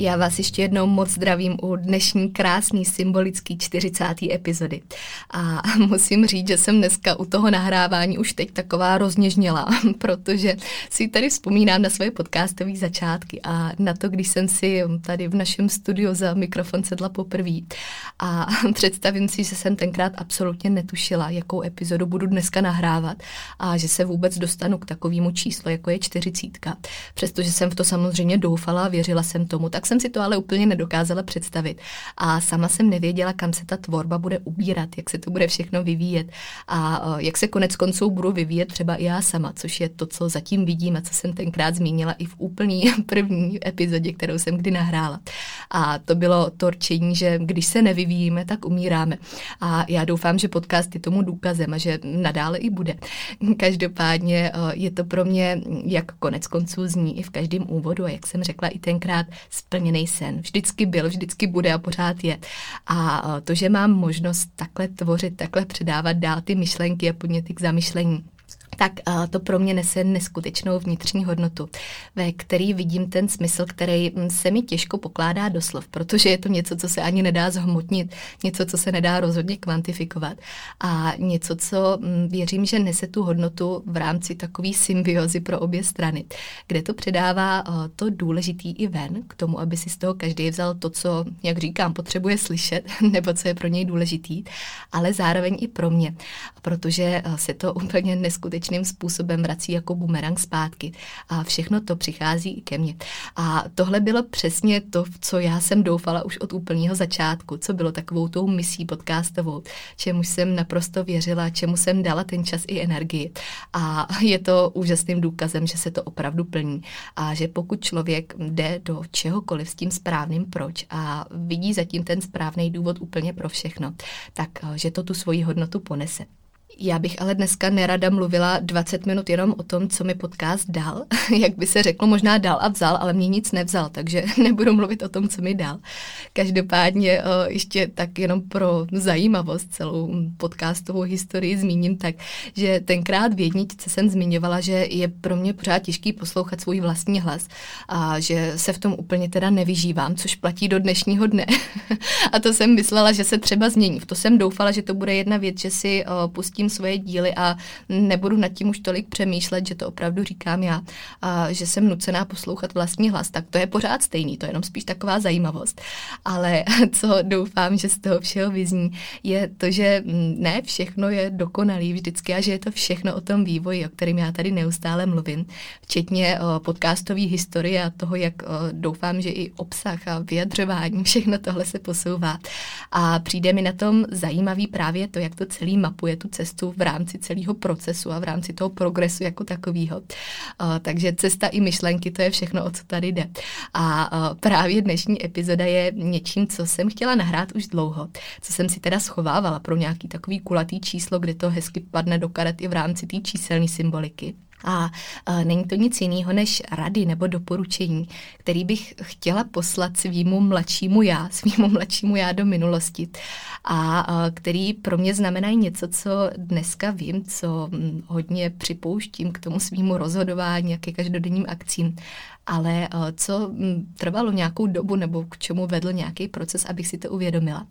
Já vás ještě jednou moc zdravím u dnešní krásný symbolický 40. epizody. A musím říct, že jsem dneska u toho nahrávání už teď taková rozněžněla, protože si tady vzpomínám na svoje podcastové začátky a na to, když jsem si tady v našem studiu za mikrofon sedla poprvé. A představím si, že jsem tenkrát absolutně netušila, jakou epizodu budu dneska nahrávat a že se vůbec dostanu k takovému číslu, jako je čtyřicítka. Přestože jsem v to samozřejmě doufala a věřila jsem tomu, tak jsem si to ale úplně nedokázala představit. A sama jsem nevěděla, kam se ta tvorba bude ubírat, jak se to bude všechno vyvíjet a jak se konec konců budu vyvíjet třeba i já sama, což je to, co zatím vidím a co jsem tenkrát zmínila i v úplný první epizodě, kterou jsem kdy nahrála. A to bylo to rčení, že když se nevyvíjíme, tak umíráme. A já doufám, že podcast je tomu důkazem a že nadále i bude. Každopádně je to pro mě, jak konec konců zní i v každém úvodu a jak jsem řekla i tenkrát, splněný sen. Vždycky byl, vždycky bude a pořád je. A to, že mám možnost takhle tvořit, takhle předávat dál ty myšlenky a podněty k zamyšlení, tak to pro mě nese neskutečnou vnitřní hodnotu, ve který vidím ten smysl, který mm, se mi těžko pokládá do slov, protože je to něco, co se ani nedá zhmotnit, něco, co se nedá rozhodně kvantifikovat. A něco, co mm, věřím, že nese tu hodnotu v rámci takové symbiozy pro obě strany, kde to předává to důležitý i ven k tomu, aby si z toho každý vzal to, co, jak říkám, potřebuje slyšet, nebo co je pro něj důležitý, ale zároveň i pro mě, protože se to úplně neskutečně opačným způsobem vrací jako bumerang zpátky. A všechno to přichází i ke mně. A tohle bylo přesně to, co já jsem doufala už od úplného začátku, co bylo takovou tou misí podcastovou, čemu jsem naprosto věřila, čemu jsem dala ten čas i energii. A je to úžasným důkazem, že se to opravdu plní. A že pokud člověk jde do čehokoliv s tím správným proč a vidí zatím ten správný důvod úplně pro všechno, tak že to tu svoji hodnotu ponese. Já bych ale dneska nerada mluvila 20 minut jenom o tom, co mi podcast dal. Jak by se řeklo, možná dal a vzal, ale mě nic nevzal, takže nebudu mluvit o tom, co mi dal. Každopádně ještě tak jenom pro zajímavost celou podcastovou historii zmíním tak, že tenkrát v jedničce jsem zmiňovala, že je pro mě pořád těžký poslouchat svůj vlastní hlas a že se v tom úplně teda nevyžívám, což platí do dnešního dne. a to jsem myslela, že se třeba změní. V to jsem doufala, že to bude jedna věc, že si pustím pustím svoje díly a nebudu nad tím už tolik přemýšlet, že to opravdu říkám já, a že jsem nucená poslouchat vlastní hlas, tak to je pořád stejný, to je jenom spíš taková zajímavost. Ale co doufám, že z toho všeho vyzní, je to, že ne všechno je dokonalý vždycky a že je to všechno o tom vývoji, o kterém já tady neustále mluvím, včetně podcastové historie a toho, jak doufám, že i obsah a vyjadřování, všechno tohle se posouvá. A přijde mi na tom zajímavý právě to, jak to celý mapuje tu cestu cestu v rámci celého procesu a v rámci toho progresu jako takového. Takže cesta i myšlenky, to je všechno, o co tady jde. A právě dnešní epizoda je něčím, co jsem chtěla nahrát už dlouho, co jsem si teda schovávala pro nějaký takový kulatý číslo, kde to hezky padne do karet i v rámci té číselné symboliky. A, není to nic jiného než rady nebo doporučení, který bych chtěla poslat svýmu mladšímu já, svýmu mladšímu já do minulosti. A, který pro mě znamenají něco, co dneska vím, co hm, hodně připouštím k tomu svýmu rozhodování a ke každodenním akcím, ale co hm, trvalo nějakou dobu nebo k čemu vedl nějaký proces, abych si to uvědomila.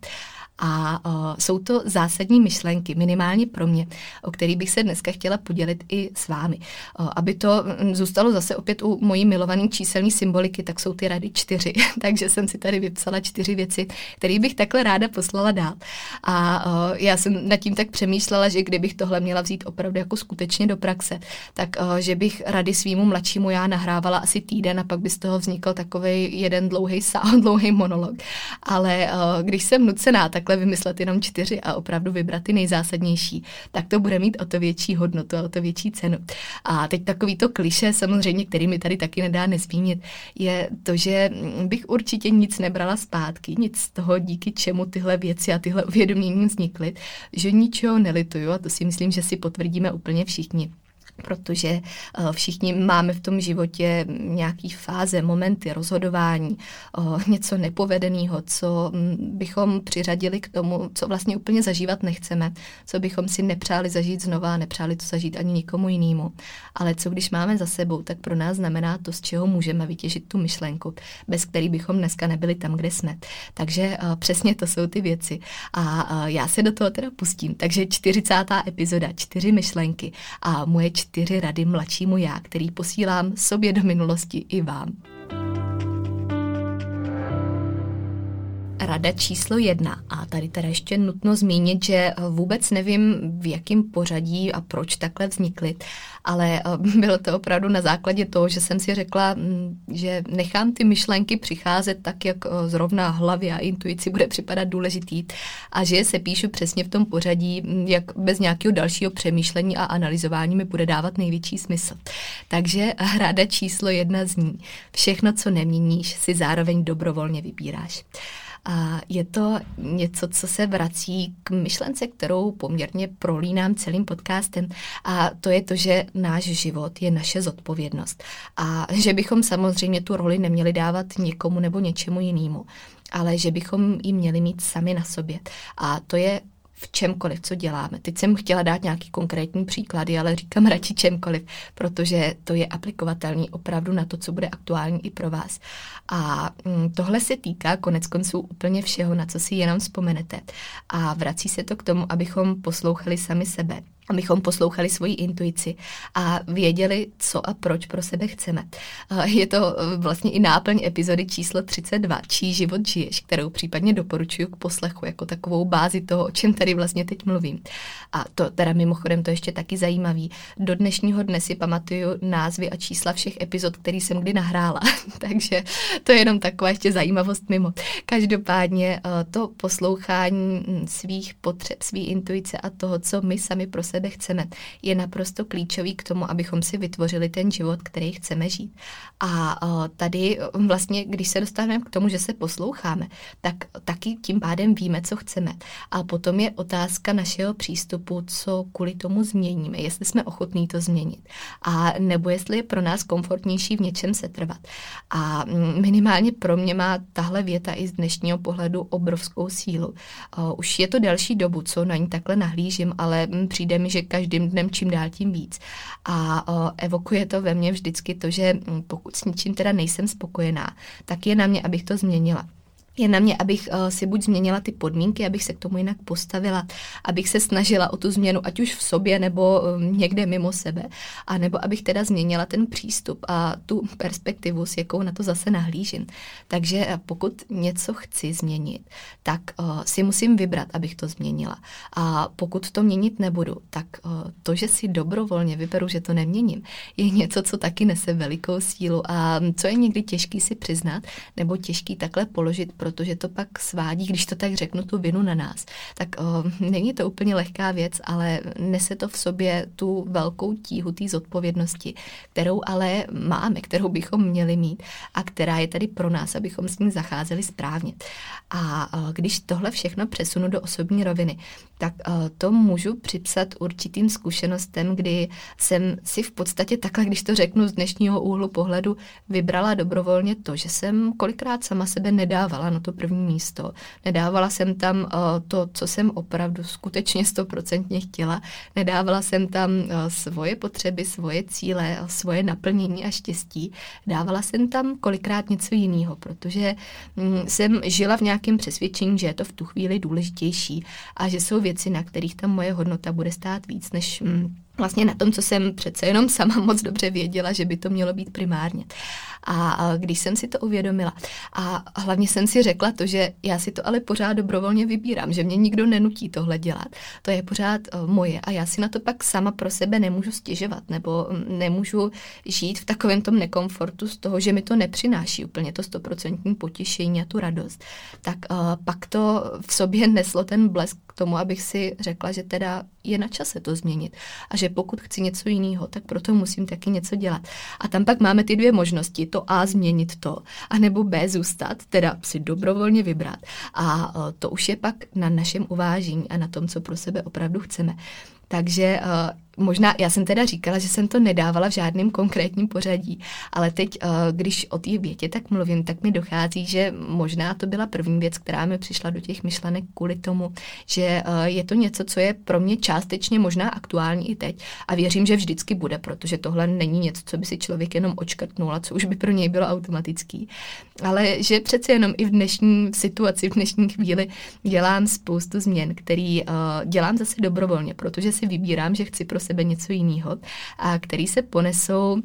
A uh, jsou to zásadní myšlenky, minimálně pro mě, o kterých bych se dneska chtěla podělit i s vámi. Uh, aby to mm, zůstalo zase opět u mojí milované číselní symboliky, tak jsou ty rady čtyři. Takže jsem si tady vypsala čtyři věci, které bych takhle ráda poslala dál. A uh, já jsem nad tím tak přemýšlela, že kdybych tohle měla vzít opravdu jako skutečně do praxe, tak uh, že bych rady svýmu mladšímu já nahrávala asi týden a pak by z toho vznikl takový jeden dlouhý dlouhý monolog. Ale uh, když jsem nucená takhle vymyslet jenom čtyři a opravdu vybrat ty nejzásadnější, tak to bude mít o to větší hodnotu a o to větší cenu. A teď takový to kliše, samozřejmě, který mi tady taky nedá nezmínit, je to, že bych určitě nic nebrala zpátky, nic z toho, díky čemu tyhle věci a tyhle uvědomění vznikly, že ničeho nelituju a to si myslím, že si potvrdíme úplně všichni protože eh, všichni máme v tom životě nějaký fáze, momenty rozhodování, eh, něco nepovedeného, co mm, bychom přiřadili k tomu, co vlastně úplně zažívat nechceme, co bychom si nepřáli zažít znova, nepřáli to zažít ani nikomu jinému. Ale co když máme za sebou, tak pro nás znamená to, z čeho můžeme vytěžit tu myšlenku, bez který bychom dneska nebyli tam, kde jsme. Takže eh, přesně to jsou ty věci. A já se do toho teda pustím. Takže 40. epizoda, čtyři myšlenky a moje čtyři rady mladšímu já, který posílám sobě do minulosti i vám. Rada číslo jedna. A tady teda ještě nutno zmínit, že vůbec nevím, v jakém pořadí a proč takhle vznikly, ale eh, bylo to opravdu na základě toho, že jsem si řekla, mm, že nechám ty myšlenky přicházet tak, jak eh, zrovna hlavě a intuici bude připadat důležitý a že se píšu přesně v tom pořadí, mm, jak bez nějakého dalšího přemýšlení a analyzování mi bude dávat největší smysl. Takže rada číslo jedna zní, všechno, co neměníš, si zároveň dobrovolně vybíráš. A je to něco, co se vrací k myšlence, kterou poměrně prolínám celým podcastem. A to je to, že náš život je naše zodpovědnost. A že bychom samozřejmě tu roli neměli dávat někomu nebo něčemu jinému ale že bychom ji měli mít sami na sobě. A to je v čemkoliv, co děláme. Teď jsem chtěla dát nějaký konkrétní příklady, ale říkám radši čemkoliv, protože to je aplikovatelný opravdu na to, co bude aktuální i pro vás. A mm, tohle se týká konec konců úplně všeho, na co si jenom vzpomenete. A vrací se to k tomu, abychom poslouchali sami sebe abychom poslouchali svoji intuici a věděli, co a proč pro sebe chceme. Je to e, vlastně i náplň epizody číslo 32, Čí život žiješ, kterou případně doporučuji k poslechu jako takovou bázi toho, o čem tady vlastně teď mluvím. A to teda mimochodem to ještě taky zajímavý. Do dnešního dne si pamatuju názvy a čísla všech epizod, který jsem kdy nahrála, takže to je jenom taková ještě zajímavost mimo. Každopádně e, to poslouchání svých potřeb, svý intuice a toho, co my sami pro sebe sebe chceme, je naprosto klíčový k tomu, abychom si vytvořili ten život, který chceme žít. A tady vlastně, když se dostaneme k tomu, že se posloucháme, tak taky tím pádem víme, co chceme. A potom je otázka našeho přístupu, co kvůli tomu změníme, jestli jsme ochotní to změnit. A nebo jestli je pro nás komfortnější v něčem se trvat. A minimálně pro mě má tahle věta i z dnešního pohledu obrovskou sílu. Už je to delší dobu, co na ní takhle nahlížím, ale přijde mi že každým dnem čím dál tím víc. A o, evokuje to ve mně vždycky to, že pokud s ničím teda nejsem spokojená, tak je na mě, abych to změnila je na mě, abych uh, si buď změnila ty podmínky, abych se k tomu jinak postavila, abych se snažila o tu změnu, ať už v sobě nebo um, někde mimo sebe, a nebo abych teda změnila ten přístup a tu perspektivu, s jakou na to zase nahlížím. Takže uh, pokud něco chci změnit, tak uh, si musím vybrat, abych to změnila. A pokud to měnit nebudu, tak to, že si dobrovolně vyberu, že to neměním, je něco, co taky nese velikou sílu a co je někdy těžký si přiznat, nebo těžký takhle položit pro protože to pak svádí, když to tak řeknu, tu vinu na nás. Tak o, není to úplně lehká věc, ale nese to v sobě tu velkou tíhu té zodpovědnosti, kterou ale máme, kterou bychom měli mít a která je tady pro nás, abychom s ní zacházeli správně. A o, když tohle všechno přesunu do osobní roviny, tak o, to můžu připsat určitým zkušenostem, kdy jsem si v podstatě takhle, když to řeknu z dnešního úhlu pohledu, vybrala dobrovolně to, že jsem kolikrát sama sebe nedávala na to první místo. Nedávala jsem tam uh, to, co jsem opravdu skutečně stoprocentně chtěla. Nedávala jsem tam uh, svoje potřeby, svoje cíle, svoje naplnění a štěstí. Dávala jsem tam kolikrát něco jiného, protože um, jsem žila v nějakém přesvědčení, že je to v tu chvíli důležitější a že jsou věci, na kterých ta moje hodnota bude stát víc než um, vlastně na tom, co jsem přece jenom sama moc dobře věděla, že by to mělo být primárně. A když jsem si to uvědomila a hlavně jsem si řekla to, že já si to ale pořád dobrovolně vybírám, že mě nikdo nenutí tohle dělat, to je pořád eh, moje a já si na to pak sama pro sebe nemůžu stěžovat nebo mm, nemůžu žít v takovém tom nekomfortu z toho, že mi to nepřináší úplně to stoprocentní potěšení a tu radost. Tak uh, pak to v sobě neslo ten blesk k tomu, abych si řekla, že teda je na čase to změnit a že pokud chci něco jiného, tak proto musím taky něco dělat. A tam pak máme ty dvě možnosti, to A změnit to, anebo B zůstat, teda si dobrovolně vybrat. A e, to už je pak na našem uvážení a na tom, co pro sebe opravdu chceme. Takže uh, možná, já jsem teda říkala, že jsem to nedávala v žádném konkrétním pořadí, ale teď, uh, když o té větě tak mluvím, tak mi dochází, že možná to byla první věc, která mi přišla do těch myšlenek kvůli tomu, že uh, je to něco, co je pro mě částečně možná aktuální i teď a věřím, že vždycky bude, protože tohle není něco, co by si člověk jenom očkrtnul a co už by pro něj bylo automatický. Ale že přece jenom i v dnešní situaci, v dnešní chvíli dělám spoustu změn, který uh, dělám zase dobrovolně, protože si vybírám, že chci pro sebe něco jiného, a který se ponesou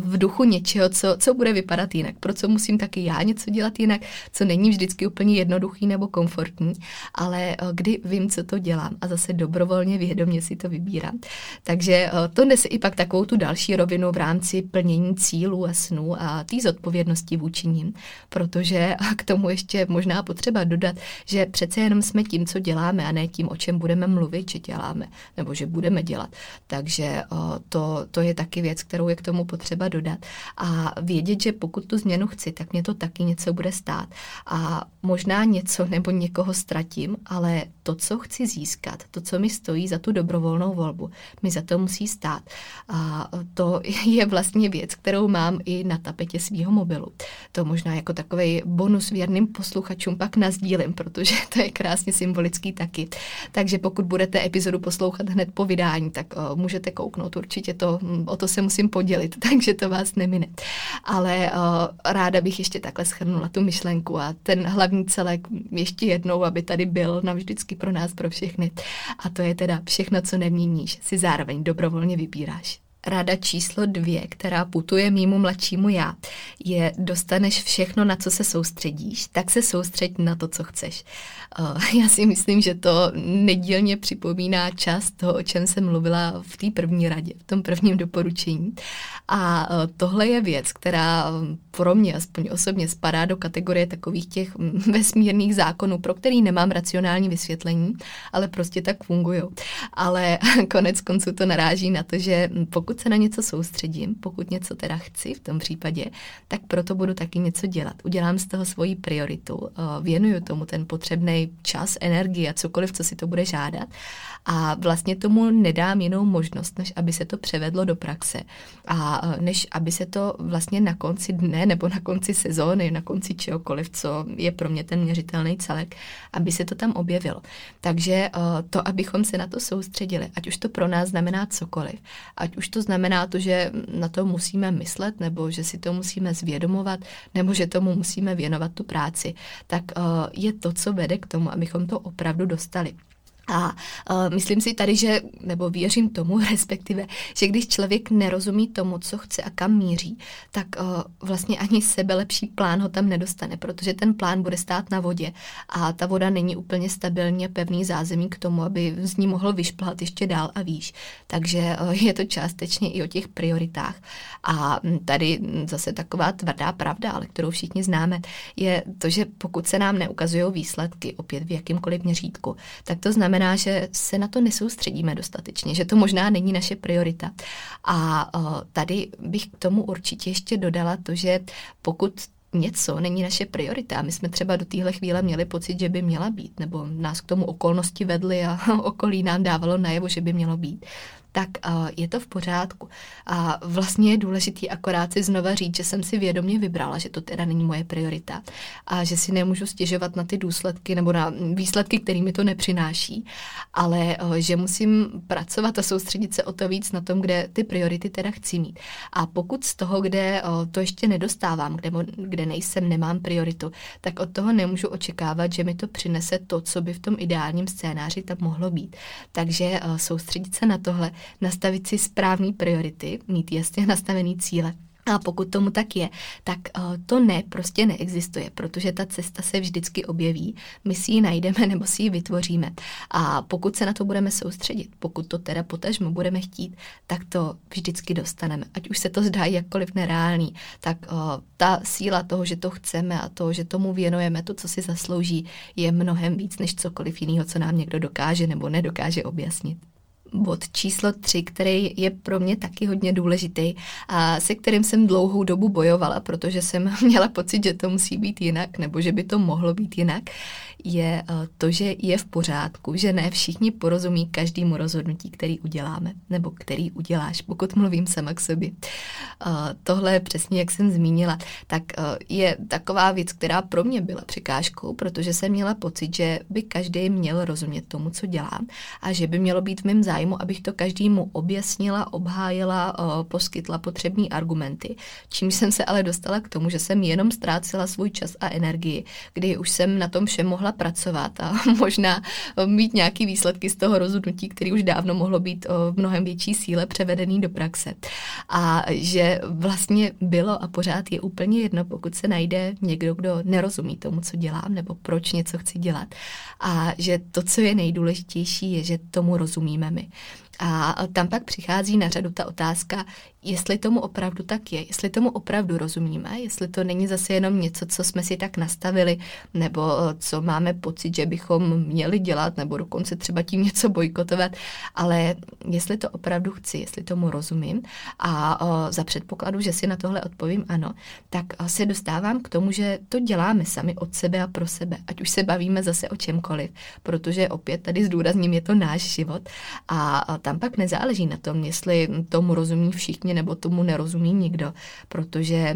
v duchu něčeho, co, co bude vypadat jinak. Pro co musím taky já něco dělat jinak, co není vždycky úplně jednoduchý nebo komfortní, ale eh, kdy vím, co to dělám a zase dobrovolně, vědomě si to vybírám. Takže eh, to nese i pak takovou tu další rovinu v rámci plnění cílů a snů a té zodpovědnosti vůči ním, protože a k tomu ještě možná potřeba dodat, že přece jenom jsme tím, co děláme a ne tím, o čem budeme mluvit, že děláme, nebo že budeme dělat. Takže eh, to, to je taky věc, kterou je k tomu dodat a vědět, že pokud tu změnu chci, tak mě to taky něco bude stát. A možná něco nebo někoho ztratím, ale to, co chci získat, to, co mi stojí za tu dobrovolnou volbu, mi za to musí stát. A to je vlastně věc, kterou mám i na tapetě svého mobilu. To možná jako takový bonus věrným posluchačům pak nazdílím, protože to je krásně symbolický taky. Takže pokud budete epizodu poslouchat hned po vydání, tak uh, můžete kouknout. Určitě to, o to se musím podělit takže to vás nemine. Ale uh, ráda bych ještě takhle schrnula tu myšlenku a ten hlavní celek ještě jednou, aby tady byl navždycky pro nás, pro všechny. A to je teda všechno, co neměníš, si zároveň dobrovolně vybíráš. Rada číslo dvě, která putuje mýmu mladšímu já, je dostaneš všechno, na co se soustředíš, tak se soustřeď na to, co chceš. Uh, já si myslím, že to nedílně připomíná část toho, o čem jsem mluvila v té první radě, v tom prvním doporučení. A uh, tohle je věc, která pro mě aspoň osobně spadá do kategorie takových těch vesmírných zákonů, pro který nemám racionální vysvětlení, ale prostě tak fungují. Ale konec konců to naráží na to, že pokud pokud se na něco soustředím, pokud něco teda chci v tom případě, tak proto budu taky něco dělat. Udělám z toho svoji prioritu, eh, věnuju tomu ten potřebný čas, energii a cokoliv, co si to bude žádat a vlastně tomu nedám jinou možnost, než aby se to převedlo do praxe a eh, než aby se to vlastně na konci dne nebo na konci sezóny, na konci čehokoliv, co je pro mě ten měřitelný celek, aby se to tam objevilo. Takže eh, to, abychom se na to soustředili, ať už to pro nás znamená cokoliv, ať už to znamená to, že na to musíme myslet, nebo že si to musíme zvědomovat, nebo že tomu musíme věnovat tu práci, tak uh, je to, co vede k tomu, abychom to opravdu dostali. A uh, myslím si tady, že, nebo věřím tomu, respektive, že když člověk nerozumí tomu, co chce a kam míří, tak uh, vlastně ani sebe lepší plán ho tam nedostane, protože ten plán bude stát na vodě a ta voda není úplně stabilně pevný zázemí k tomu, aby z ní mohl vyšplhat ještě dál a výš. Takže uh, je to částečně i o těch prioritách. A tady zase taková tvrdá pravda, ale kterou všichni známe, je to, že pokud se nám neukazují výsledky opět v jakýmkoliv měřítku, tak to znamená, znamená, že se na to nesoustředíme dostatečně, že to možná není naše priorita. A tady bych k tomu určitě ještě dodala to, že pokud něco není naše priorita. My jsme třeba do téhle chvíle měli pocit, že by měla být, nebo nás k tomu okolnosti vedly a okolí nám dávalo najevo, že by mělo být tak uh, je to v pořádku. A vlastně je důležitý akorát si znova říct, že jsem si vědomě vybrala, že to teda není moje priorita a že si nemůžu stěžovat na ty důsledky nebo na výsledky, kterými to nepřináší, ale uh, že musím pracovat a soustředit se o to víc na tom, kde ty priority teda chci mít. A pokud z toho, kde uh, to ještě nedostávám, kde, kde nejsem, nemám prioritu, tak od toho nemůžu očekávat, že mi to přinese to, co by v tom ideálním scénáři tam mohlo být. Takže soustředit se na tohle, nastavit si správné priority, mít jasně nastavený cíle a pokud tomu tak je, tak uh, to ne prostě neexistuje, protože ta cesta se vždycky objeví, my si ji najdeme nebo si ji vytvoříme. A pokud se na to budeme soustředit, pokud to teda potažmo budeme chtít, tak to vždycky dostaneme. Ať už se to zdá jakkoliv nereálný, tak uh, ta síla toho, že to chceme a toho, že tomu věnujeme to, co si zaslouží, je mnohem víc než cokoliv jiného, co nám někdo dokáže nebo nedokáže objasnit bod číslo tři, který je pro mě taky hodně důležitý a se kterým jsem dlouhou dobu bojovala, protože jsem měla pocit, že to musí být jinak nebo že by to mohlo být jinak, je eh, to, že je v pořádku, že ne všichni porozumí každému rozhodnutí, který uděláme nebo který uděláš, pokud mluvím sama k sobě. Eh, tohle je přesně, jak jsem zmínila, tak eh, je taková věc, která pro mě byla překážkou, protože jsem měla pocit, že by každý měl rozumět tomu, co dělám a že by mělo být v mém zájmu, abych to každému objasnila, obhájila, poskytla potřební argumenty, čím jsem se ale dostala k tomu, že jsem jenom ztrácela svůj čas a energii, kdy už jsem na tom všem mohla pracovat a možná mít nějaký výsledky z toho rozhodnutí, který už dávno mohlo být v mnohem větší síle převedený do praxe. A že vlastně bylo a pořád je úplně jedno, pokud se najde někdo, kdo nerozumí tomu, co dělám, nebo proč něco chci dělat. A že to, co je nejdůležitější, je, že tomu rozumíme my. A tam pak přichází na řadu ta otázka, jestli tomu opravdu tak je, jestli tomu opravdu rozumíme, jestli to není zase jenom něco, co jsme si tak nastavili, nebo eh, co máme pocit, že bychom měli dělat, nebo dokonce třeba tím něco bojkotovat, ale jestli to opravdu chci, jestli tomu rozumím a eh, za předpokladu, že si na tohle odpovím ano, tak eh, se dostávám k tomu, že to děláme sami od sebe a pro sebe, ať už se bavíme zase o čemkoliv, protože opět tady zdůrazním, je to náš život a, a tam pak nezáleží na tom, jestli tomu rozumí všichni nebo tomu nerozumí nikdo, protože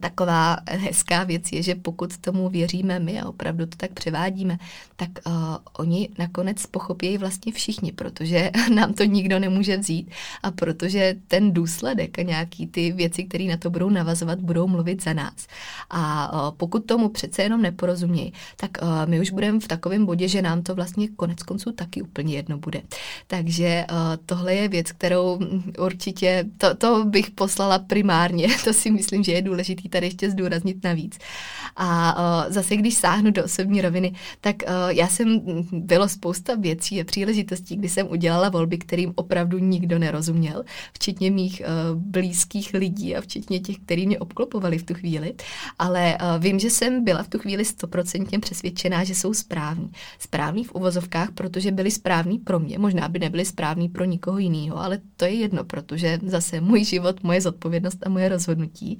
taková hezká věc je, že pokud tomu věříme my a opravdu to tak převádíme, tak uh, oni nakonec pochopějí vlastně všichni, protože nám to nikdo nemůže vzít a protože ten důsledek a nějaký ty věci, které na to budou navazovat, budou mluvit za nás. A uh, pokud tomu přece jenom neporozumějí, tak uh, my už budeme v takovém bodě, že nám to vlastně konec konců taky úplně jedno bude. Takže uh, tohle je věc, kterou určitě, to, to bych poslala primárně, to si myslím, že je důležité důležitý tady ještě zdůraznit navíc. A uh, zase, když sáhnu do osobní roviny, tak uh, já jsem, bylo spousta věcí a příležitostí, kdy jsem udělala volby, kterým opravdu nikdo nerozuměl, včetně mých uh, blízkých lidí a včetně těch, kteří mě obklopovali v tu chvíli. Ale uh, vím, že jsem byla v tu chvíli stoprocentně přesvědčená, že jsou správní. Správní v uvozovkách, protože byli správní pro mě. Možná by nebyli správní pro nikoho jiného, ale to je jedno, protože zase můj život, moje zodpovědnost a moje rozhodnutí.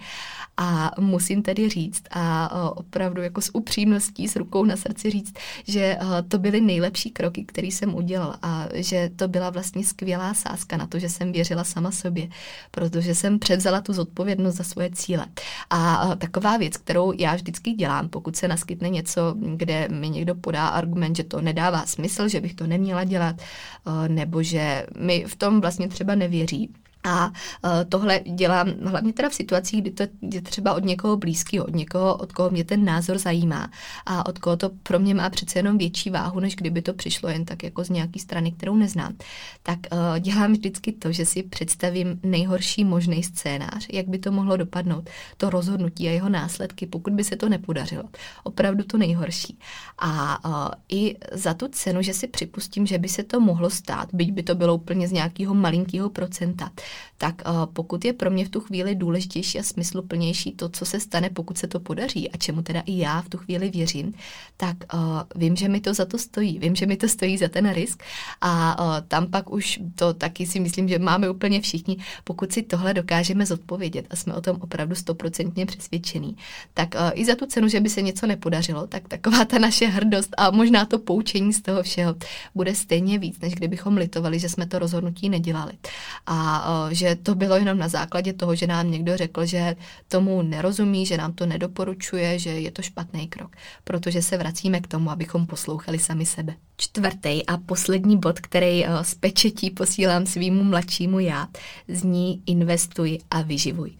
A musím tedy říct a opravdu jako s upřímností, s rukou na srdci říct, že to byly nejlepší kroky, které jsem udělala a že to byla vlastně skvělá sázka na to, že jsem věřila sama sobě, protože jsem převzala tu zodpovědnost za svoje cíle. A taková věc, kterou já vždycky dělám, pokud se naskytne něco, kde mi někdo podá argument, že to nedává smysl, že bych to neměla dělat, nebo že mi v tom vlastně třeba nevěří, a uh, tohle dělám hlavně teda v situacích, kdy to je třeba od někoho blízkého, od někoho, od koho mě ten názor zajímá a od koho to pro mě má přece jenom větší váhu, než kdyby to přišlo jen tak jako z nějaký strany, kterou neznám. Tak uh, dělám vždycky to, že si představím nejhorší možný scénář, jak by to mohlo dopadnout, to rozhodnutí a jeho následky, pokud by se to nepodařilo. Opravdu to nejhorší. A uh, i za tu cenu, že si připustím, že by se to mohlo stát, byť by to bylo úplně z nějakého malinkého procenta, tak uh, pokud je pro mě v tu chvíli důležitější a smysluplnější to, co se stane, pokud se to podaří a čemu teda i já v tu chvíli věřím, tak uh, vím, že mi to za to stojí. Vím, že mi to stojí za ten risk a uh, tam pak už to taky si myslím, že máme úplně všichni, pokud si tohle dokážeme zodpovědět a jsme o tom opravdu stoprocentně přesvědčení, tak i za tu cenu, že by se něco nepodařilo, tak taková ta naše hrdost a možná to poučení z toho všeho bude stejně víc, než kdybychom litovali, že jsme to rozhodnutí nedělali. A že to bylo jenom na základě toho, že nám někdo řekl, že tomu nerozumí, že nám to nedoporučuje, že je to špatný krok, protože se vracíme k tomu, abychom poslouchali sami sebe. Čtvrtý a poslední bod, který uh, z pečetí posílám svýmu mladšímu já, zní investuj a vyživuj. Uh,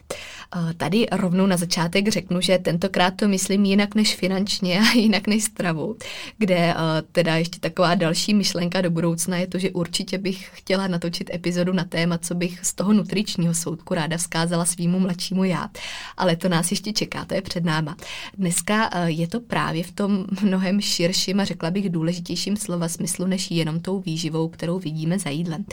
tady rovnou na začátek řeknu, že tentokrát to myslím jinak než finančně a jinak než stravu, kde uh, teda ještě taková další myšlenka do budoucna je to, že určitě bych chtěla natočit epizodu na téma, co bych z toho nutričního soudku ráda vzkázala svýmu mladšímu já. Ale to nás ještě čeká, to je před náma. Dneska uh, je to právě v tom mnohem širším a řekla bych důležitějším slova smyslu, než jenom tou výživou, kterou vidíme za jídlem.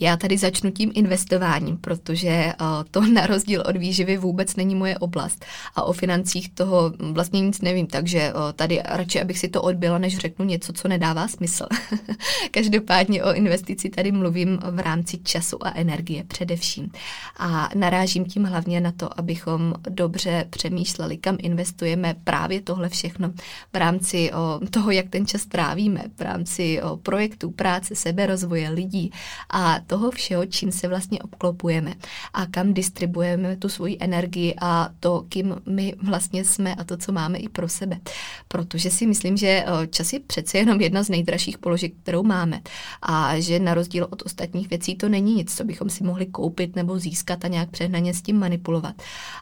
Já tady začnu tím investováním, protože uh, to na rozdíl od výživy vůbec není moje oblast a o financích toho vlastně nic nevím, takže tady radši, abych si to odbyla, než řeknu něco, co nedává smysl. Každopádně o investici tady mluvím v rámci času a energie především. A narážím tím hlavně na to, abychom dobře přemýšleli, kam investujeme právě tohle všechno v rámci toho, jak ten čas trávíme, v rámci projektů, práce, seberozvoje lidí a toho všeho, čím se vlastně obklopujeme a kam distribuujeme tu svoji energii a to, kým my vlastně jsme a to, co máme i pro sebe. Protože si myslím, že čas je přece jenom jedna z nejdražších položek, kterou máme. A že na rozdíl od ostatních věcí to není nic, co bychom si mohli koupit nebo získat a nějak přehnaně s tím manipulovat,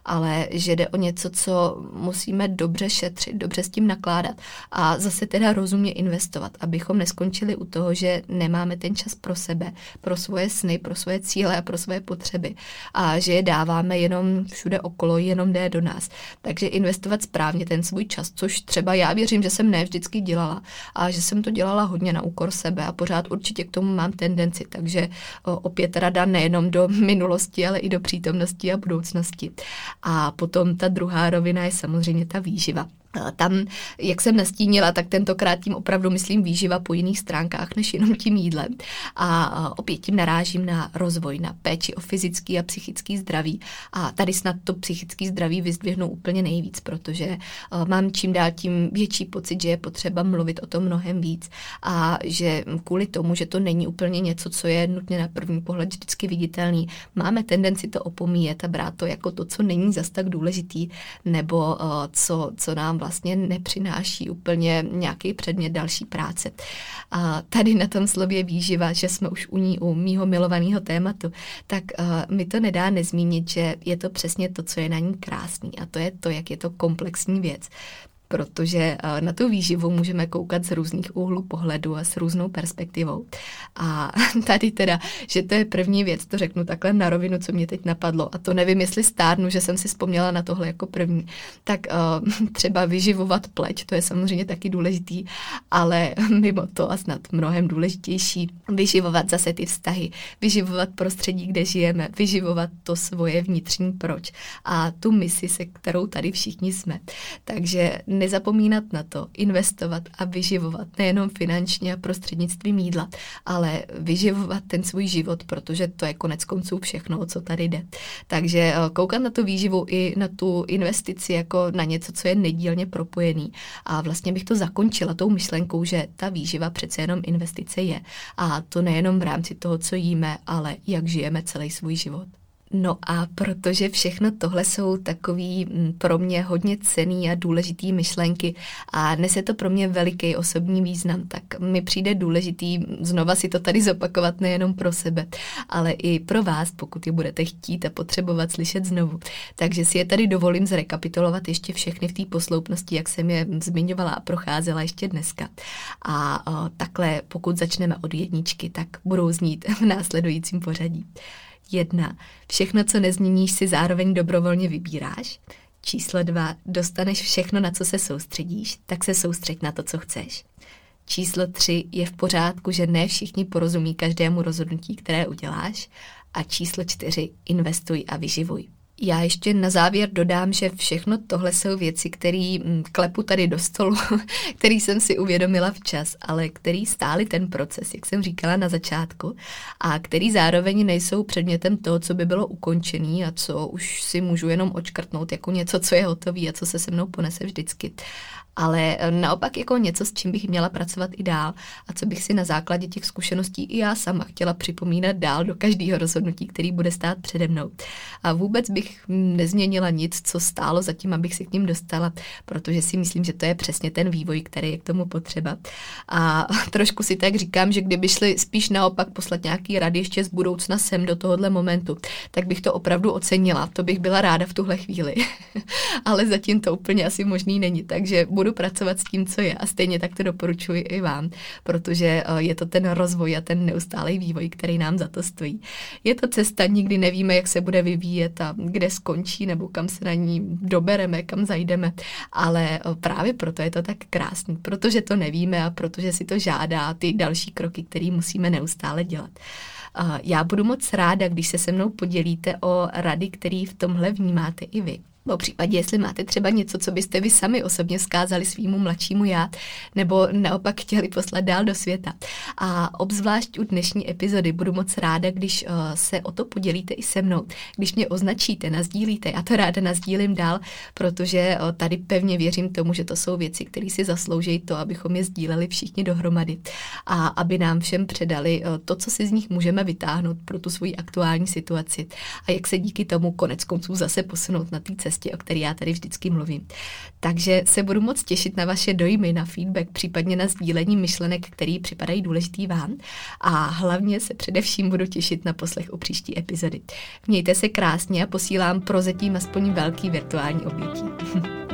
ale že jde o něco, co musíme dobře šetřit, dobře s tím nakládat a zase teda rozumně investovat, abychom neskončili u toho, že nemáme ten čas pro sebe, pro svoje sny, pro svoje cíle a pro svoje potřeby. A že je dáváme jenom všude okolo, jenom jde do nás. Takže investovat správně ten svůj čas, což třeba já věřím, že jsem ne vždycky dělala a že jsem to dělala hodně na úkor sebe a pořád určitě k tomu mám tendenci, takže opět rada nejenom do minulosti, ale i do přítomnosti a budoucnosti. A potom ta druhá rovina je samozřejmě ta výživa. Tam, jak jsem nastínila, tak tentokrát tím opravdu myslím výživa po jiných stránkách než jenom tím jídlem. A opět tím narážím na rozvoj, na péči o fyzický a psychický zdraví. A tady snad to psychický zdraví vyzdvihnu úplně nejvíc, protože mám čím dál tím větší pocit, že je potřeba mluvit o tom mnohem víc a že kvůli tomu, že to není úplně něco, co je nutně na první pohled vždycky viditelný, máme tendenci to opomíjet a brát to jako to, co není zas tak důležitý, nebo co, co nám vlastně nepřináší úplně nějaký předmět další práce. A tady na tom slově výživa, že jsme už u ní u mýho milovaného tématu, tak uh, mi to nedá nezmínit, že je to přesně to, co je na ní krásný a to je to, jak je to komplexní věc protože eh, na tu výživu můžeme koukat z různých úhlů pohledu a s různou perspektivou. A tady teda, že to je první věc, to řeknu takhle na rovinu, co mě teď napadlo, a to nevím, jestli stárnu, že jsem si vzpomněla na tohle jako první, tak uh, třeba vyživovat pleť, to je samozřejmě taky důležitý, ale mimo to a snad mnohem důležitější, vyživovat zase ty vztahy, vyživovat prostředí, kde žijeme, vyživovat to svoje vnitřní proč a tu misi, se kterou tady všichni jsme. Takže nezapomínat na to, investovat a vyživovat nejenom finančně a prostřednictvím jídla, ale vyživovat ten svůj život, protože to je konec konců všechno, o co tady jde. Takže eh, koukat na tu výživu i na tu investici jako na něco, co je nedílně propojený. A vlastně bych to zakončila tou myšlenkou, že ta výživa přece jenom investice je. A to nejenom v rámci toho, co jíme, ale jak žijeme celý svůj život. No a protože všechno tohle jsou takový mm, pro mě hodně cený a důležitý myšlenky a nese to pro mě veliký osobní význam, tak mi přijde důležitý znova si to tady zopakovat nejenom pro sebe, ale i pro vás, pokud je budete chtít a potřebovat slyšet znovu. Takže si je tady dovolím zrekapitulovat ještě všechny v té posloupnosti, jak jsem je zmiňovala a procházela ještě dneska. A o, takhle, pokud začneme od jedničky, tak budou znít v následujícím pořadí. Jedna. Všechno, co nezměníš, si zároveň dobrovolně vybíráš. Číslo dva. Dostaneš všechno, na co se soustředíš, tak se soustřeď na to, co chceš. Číslo tři. Je v pořádku, že ne všichni porozumí každému rozhodnutí, které uděláš. A číslo čtyři, investuj a vyživuj. Já ještě na závěr dodám, že všechno tohle jsou věci, které mm, klepu tady do stolu, který jsem si uvědomila včas, ale který stály ten proces, jak jsem říkala na začátku, a který zároveň nejsou předmětem toho, co by bylo ukončený a co už si můžu jenom očkrtnout jako něco, co je hotový a co se se mnou ponese vždycky ale eh, naopak jako něco, s čím bych měla pracovat i dál a co bych si na základě těch zkušeností i já sama chtěla připomínat dál do každého rozhodnutí, který bude stát přede mnou. A vůbec bych nezměnila nic, co stálo zatím, abych se k ním dostala, protože si myslím, že to je přesně ten vývoj, který je k tomu potřeba. A trošku si tak říkám, že kdyby šli spíš naopak poslat nějaký rady ještě z budoucna sem do tohohle momentu, tak bych to opravdu ocenila. To bych byla ráda v tuhle chvíli. ale zatím to úplně asi možný není, takže budu budu pracovat s tím, co je a stejně tak to doporučuji i vám, protože eh, je to ten rozvoj a ten neustálý vývoj, který nám za to stojí. Je to cesta, nikdy nevíme, jak se bude vyvíjet a kde skončí nebo kam se na ní dobereme, kam zajdeme, ale eh, právě proto je to tak krásný, protože to nevíme a protože si to žádá ty další kroky, které musíme neustále dělat. Eh, já budu moc ráda, když se se mnou podělíte o rady, které v tomhle vnímáte i vy. Po případě, jestli máte třeba něco, co byste vy sami osobně zkázali svýmu mladšímu já, nebo naopak chtěli poslat dál do světa. A obzvlášť u dnešní epizody budu moc ráda, když uh, se o to podělíte i se mnou, když mě označíte, nazdílíte, já to ráda nazdílím dál, protože uh, tady pevně věřím tomu, že to jsou věci, které si zaslouží to, abychom je sdíleli všichni dohromady. A aby nám všem předali uh, to, co si z nich můžeme vytáhnout pro tu svoji aktuální situaci. A jak se díky tomu konec konců zase posunout na té cestě cestě, o které já tady vždycky mluvím. Takže se budu moc těšit na vaše dojmy, na feedback, případně na sdílení myšlenek, které připadají důležitý vám. A hlavně se především budu těšit na poslech u příští epizody. Mějte se krásně a posílám prozatím aspoň velký virtuální obětí.